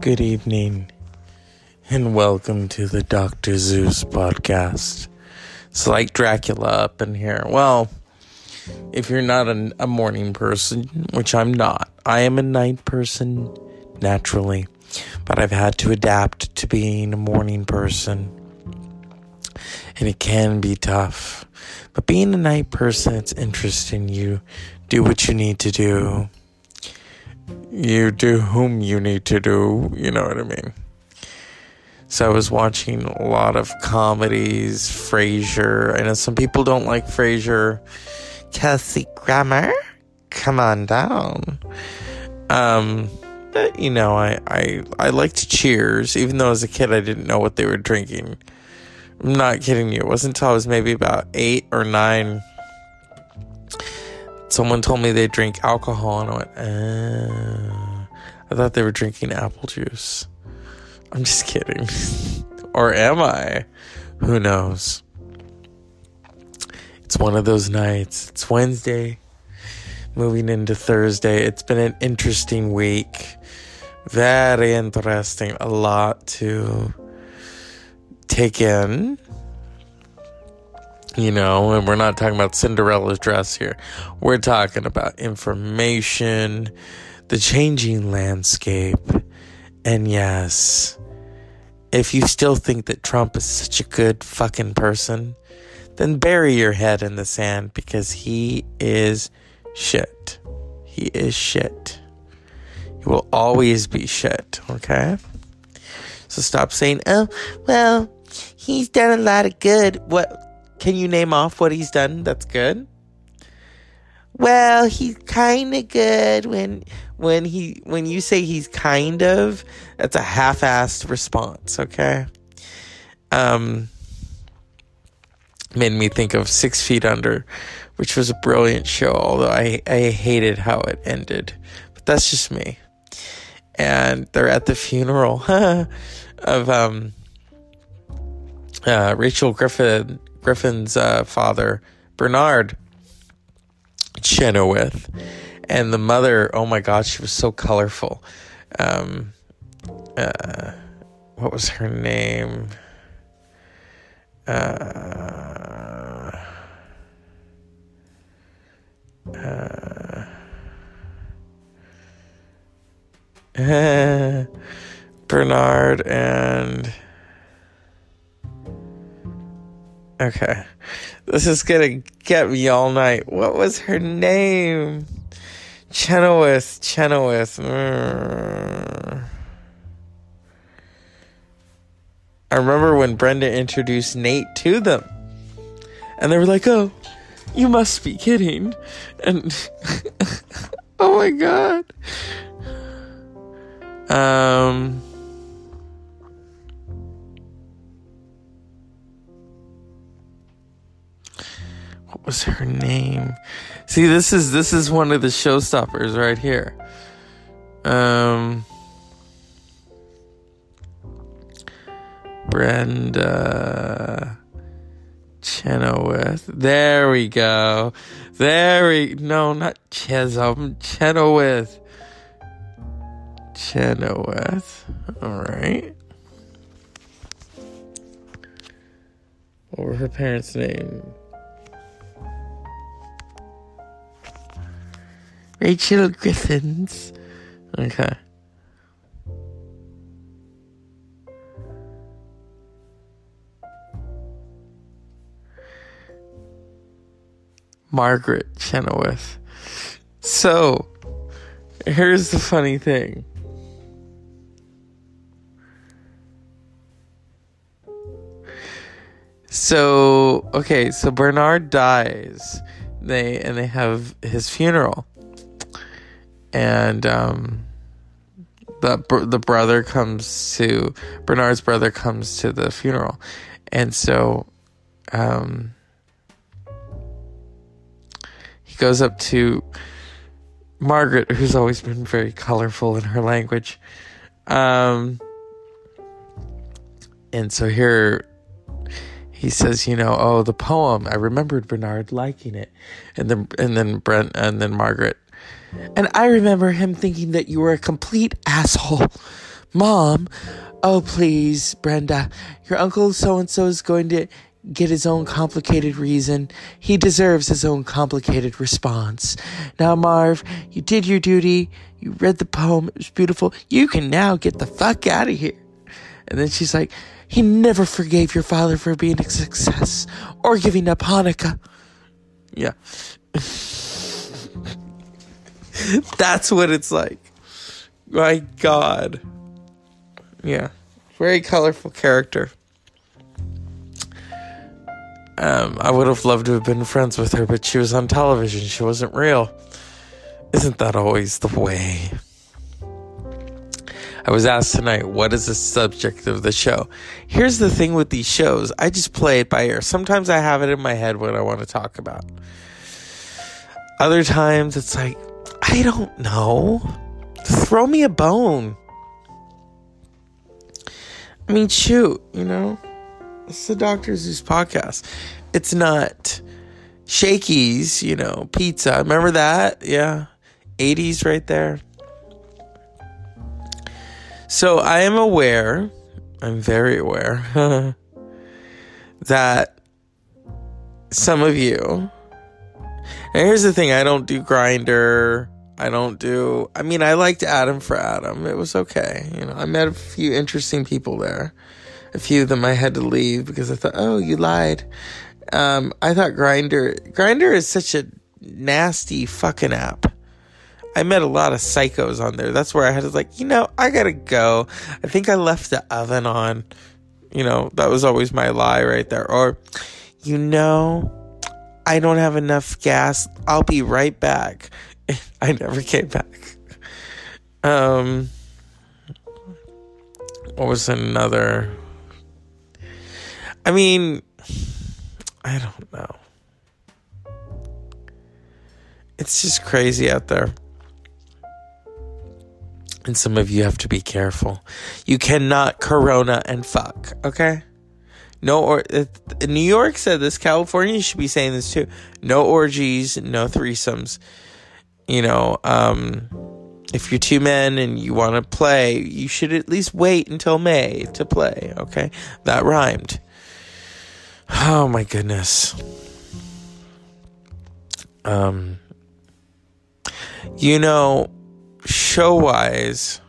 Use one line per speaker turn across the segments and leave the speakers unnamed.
Good evening, and welcome to the Dr. Zeus podcast. It's like Dracula up in here. Well, if you're not a, a morning person, which I'm not, I am a night person naturally, but I've had to adapt to being a morning person. And it can be tough. But being a night person, it's interesting. You do what you need to do you do whom you need to do, you know what I mean? So I was watching a lot of comedies, Frasier. I know some people don't like Frasier. Kelsey Grammer, come on down. Um, but, you know, I, I I liked Cheers, even though as a kid I didn't know what they were drinking. I'm not kidding you. It wasn't until I was maybe about eight or nine someone told me they drink alcohol, and I went, uh, I thought they were drinking apple juice. I'm just kidding. or am I? Who knows? It's one of those nights. It's Wednesday, moving into Thursday. It's been an interesting week. Very interesting. A lot to take in you know, and we're not talking about Cinderella's dress here. We're talking about information, the changing landscape, and yes, if you still think that Trump is such a good fucking person, then bury your head in the sand because he is shit. He is shit. He will always be shit, okay? So stop saying, oh, well, he's done a lot of good. What can you name off what he's done that's good? Well, he's kind of good when when he when you say he's kind of, that's a half-assed response, okay? Um made me think of 6 Feet Under, which was a brilliant show, although I I hated how it ended. But that's just me. And they're at the funeral of um uh, Rachel Griffiths Griffin's uh, father, Bernard Chenowith, and the mother. Oh my God, she was so colorful. Um, uh, what was her name? Uh, uh, Bernard and Okay. This is gonna get me all night. What was her name? Chenowith. Chenowith. Mm. I remember when Brenda introduced Nate to them. And they were like, oh, you must be kidding. And, oh my god. Um, was her name? See, this is this is one of the showstoppers right here. Um, Brenda Chenowith. There we go. There we no, not Chisholm. Chenowith. Chenowith. All right. What were her parents' name? Rachel Griffiths. Okay. Margaret Chenowith. So, here's the funny thing. So, okay, so Bernard dies. They and they have his funeral and um, the the brother comes to Bernard's brother comes to the funeral, and so um, he goes up to Margaret, who's always been very colorful in her language, um, and so here he says, you know, oh, the poem. I remembered Bernard liking it, and then and then Brent and then Margaret and I remember him thinking that you were a complete asshole. Mom, oh please, Brenda, your uncle so and so is going to get his own complicated reason. He deserves his own complicated response. Now, Marv, you did your duty. You read the poem. It was beautiful. You can now get the fuck out of here. And then she's like, he never forgave your father for being a success or giving up Hanukkah. Yeah. That's what it's like. My God. Yeah. Very colorful character. Um, I would have loved to have been friends with her, but she was on television. She wasn't real. Isn't that always the way? I was asked tonight, what is the subject of the show? Here's the thing with these shows I just play it by ear. Sometimes I have it in my head what I want to talk about. Other times it's like, I don't know. Throw me a bone. I mean, shoot, you know? It's the Dr. Zeus podcast. It's not Shakey's, you know, pizza. Remember that? Yeah. 80s right there. So I am aware, I'm very aware, that some of you, and here's the thing I don't do Grindr. I don't do, I mean, I liked Adam for Adam. It was okay. You know, I met a few interesting people there. A few of them I had to leave because I thought, oh, you lied. Um, I thought Grindr Grindr is such a nasty fucking app. I met a lot of psychos on there. That's where I had to like, you know, I gotta go. I think I left the oven on. You know, that was always my lie right there. Or, you know, I don't have enough gas. I'll be right back. I never came back. Um, what was another? I mean, I don't know. It's just crazy out there. And some of you have to be careful. You cannot corona and fuck, okay? No, or uh, New York said this. California should be saying this too. No orgies, no threesomes. You know, um, if you're two men and you want to play, you should at least wait until May to play, okay? That rhymed. Oh my goodness. Um, you know, show wise,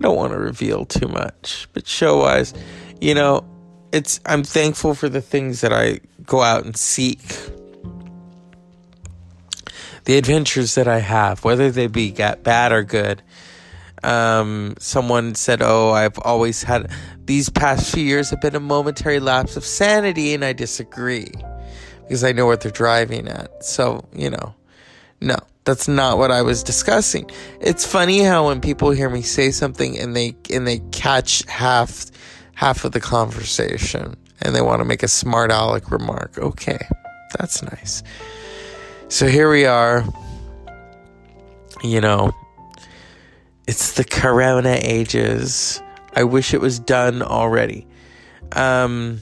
don't want to reveal too much, but show wise, you know, it's I'm thankful for the things that I go out and seek. The adventures that I have, whether they be bad or good. Um, someone said, "Oh, I've always had these past few years have been a momentary lapse of sanity," and I disagree because I know what they're driving at. So, you know, no, that's not what I was discussing. It's funny how when people hear me say something and they and they catch half half of the conversation and they want to make a smart aleck remark. Okay, that's nice. So here we are. You know, it's the corona ages. I wish it was done already. Um,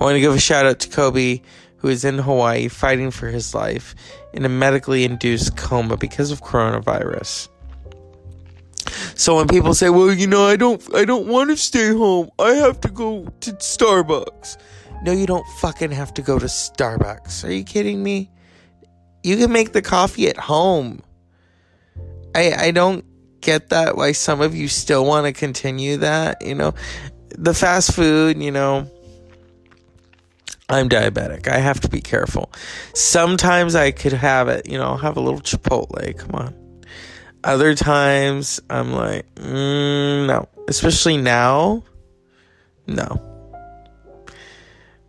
I want to give a shout out to Kobe, who is in Hawaii fighting for his life in a medically induced coma because of coronavirus. So when people say, "Well, you know, I don't I don't want to stay home. I have to go to Starbucks." No, you don't fucking have to go to Starbucks. Are you kidding me? You can make the coffee at home. I I don't get that why some of you still want to continue that, you know. The fast food, you know, I'm diabetic. I have to be careful. Sometimes I could have it, you know, have a little Chipotle. Come on. Other times I'm like, mm, no. Especially now, no.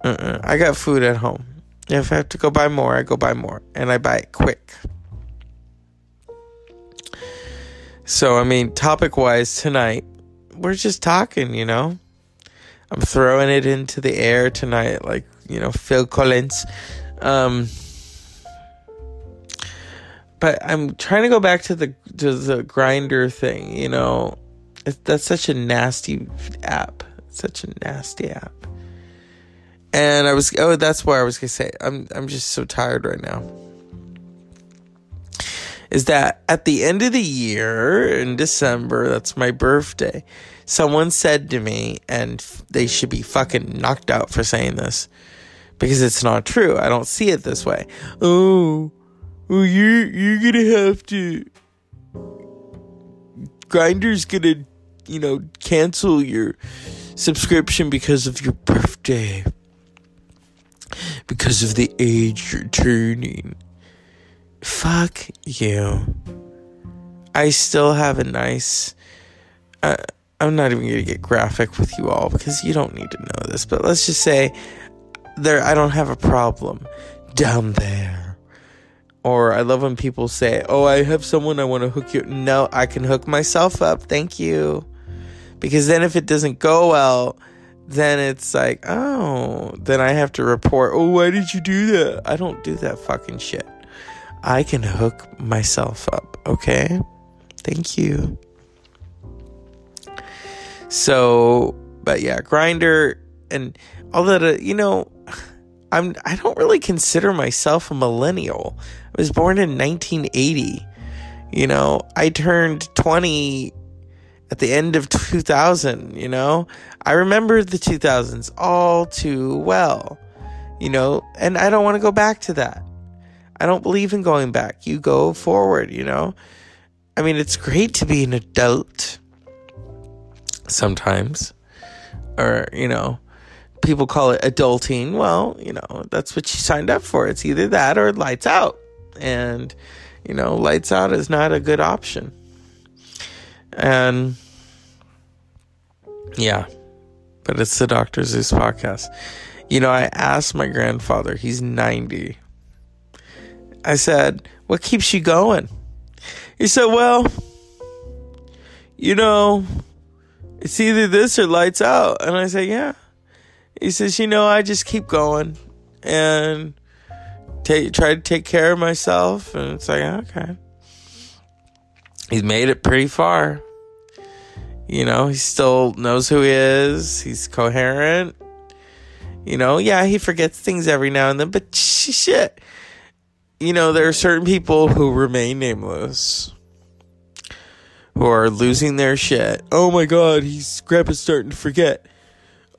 I got food at home. If I have to go buy more, I go buy more. And I buy it quick. So, I mean, topic wise, tonight, we're just talking, you know? I'm throwing it into the air tonight like you know, Phil Collins. Um, but I'm trying to go back to the to the Grindr thing. You know, it, that's such a nasty app. Such a nasty app. And I was oh, that's why I was gonna say I'm I'm just so tired right now. is that at the end of the year in December, that's my birthday, someone said to me, and they should be fucking knocked out for saying this because it's not true. I don't see it this way. Oh, oh, you're you're gonna have to. Grindr's gonna, you know, cancel your subscription because of your birthday, because of the age you're turning. Fuck you. I still have a nice. Uh, I'm not even gonna get graphic with you all because you don't need to know this, but let's just say there I don't have a problem down there. Or I love when people say, "Oh, I have someone I want to hook you." No, I can hook myself up. Thank you. Because then if it doesn't go well, then it's like, "Oh, then I have to report, "Oh, why did you do that?" I don't do that fucking shit. I can hook myself up, okay? Thank you. So, but yeah, Grindr and uh, you know, I'm I don't really consider myself a millennial. I was born in 1980. You know, I turned 20 at the end of 2000, you know? I remember the 2000s all too well. You know, and I don't want to go back to that. I don't believe in going back. You go forward, you know? I mean, it's great to be an adult sometimes. Or, you know, people call it adulting. Well, you know, that's what you signed up for. It's either that or lights out. And, you know, lights out is not a good option. And yeah, but it's the Dr. Zeus podcast. You know, I asked my grandfather, he's 90. I said, What keeps you going? He said, Well, you know, it's either this or lights out. And I said, Yeah. He says, you know, I just keep going and try to take care of myself. And it's like, okay. He's made it pretty far. You know, he still knows who he is. He's coherent. You know, yeah, he forgets things every now and then, but shit. You know, there are certain people who remain nameless who are losing their shit. Oh my god, he's grandpa's starting to forget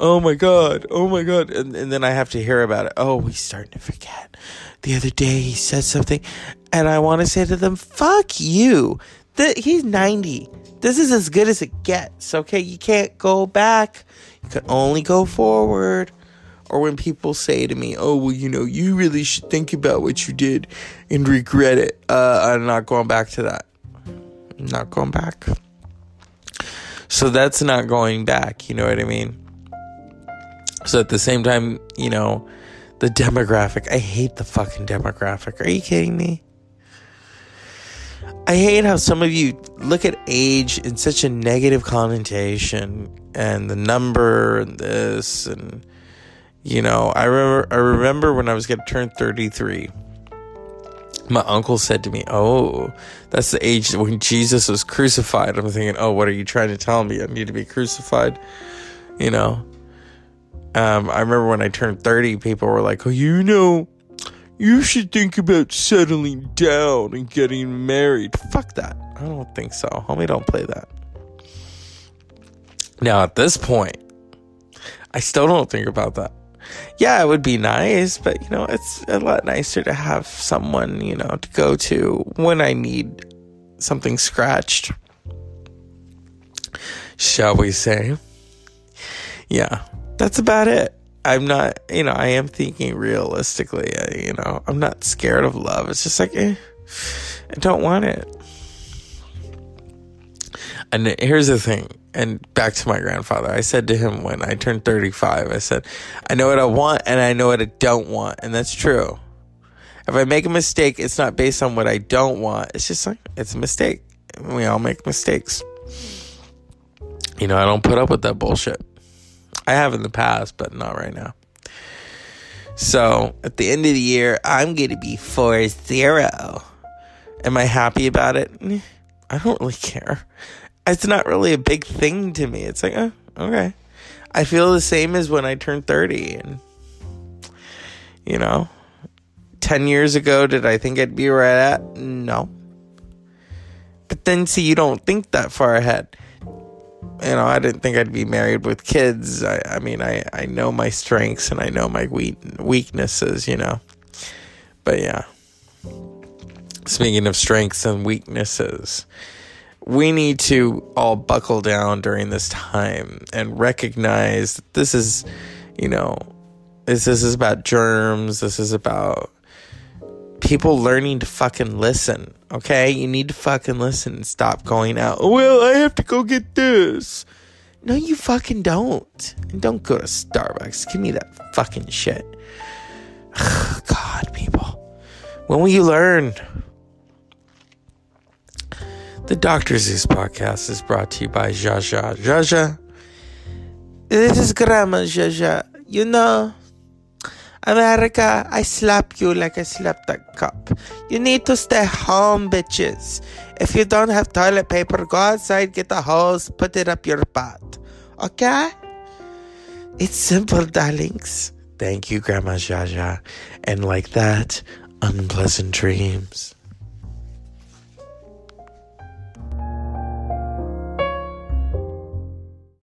oh my god, oh my god, and, and then I have to hear about it. Oh, he's starting to forget. The other day he said something, and I want to say to them, "Fuck you." He's ninety. This is as good as it gets. Okay, you can't go back. You can only go forward. Or when people say to me, "Oh, well, you know, you really should think about what you did and regret it," uh, I'm not going back to that. I'm not going back. So that's not going back. You know what I mean? So at the same time, you know, the demographic, I hate the fucking demographic. Are you kidding me? I hate how some of you look at age in such a negative connotation and the number and this and you know, I remember I remember when I was going to turn 33. My uncle said to me, "Oh, that's the age when Jesus was crucified." I'm thinking, "Oh, what are you trying to tell me? I need to be crucified?" You know. Um, I remember when I turned 30, people were like, oh, you know, you should think about settling down and getting married. Fuck that. I don't think so. Homie, don't play that. Now, at this point, I still don't think about that. Yeah, it would be nice, but you know, it's a lot nicer to have someone, you know, to go to when I need something scratched. Shall we say? Yeah that's about it. I'm not, you know, I am thinking realistically, uh, you know, I'm not scared of love. It's just like, eh, I don't want it. And here's the thing, and back to my grandfather. I said to him when I turned 35, I said, I know what I want and I know what I don't want. And that's true. If I make a mistake, it's not based on what I don't want. It's just like, it's a mistake. We all make mistakes. You know, I don't put up with that bullshit. I have in the past, but not right now. So at the end of the year, I'm going to be 4 0. Am I happy about it? I don't really care. It's not really a big thing to me. It's like, oh, okay. I feel the same as when I turned 30. And, you know, 10 years ago, did I think I'd be right at? No. But then, see, you don't think that far ahead. You know, I didn't think I'd be married with kids. I, I mean, I, I know my strengths and I know my weaknesses, you know. But yeah. Speaking of strengths and weaknesses, we need to all buckle down during this time and recognize that this is, you know, this, this is about germs. This is about people learning to fucking listen. Okay, you need to fucking listen and stop going out. Well, I have to go get this. No, you fucking don't. And don't go to Starbucks. Give me that fucking shit. God, people. When will you learn? The Dr. Zeus podcast is brought to you by Jaja. Jaja, this is Grandma Jaja. You know, America, I slap you like I slapped that cup. You need to stay home, bitches. If you don't have toilet paper, go outside, get a hose, put it up your butt. Okay? It's simple, darlings. Thank you, Grandma Jaja. And like that, unpleasant dreams.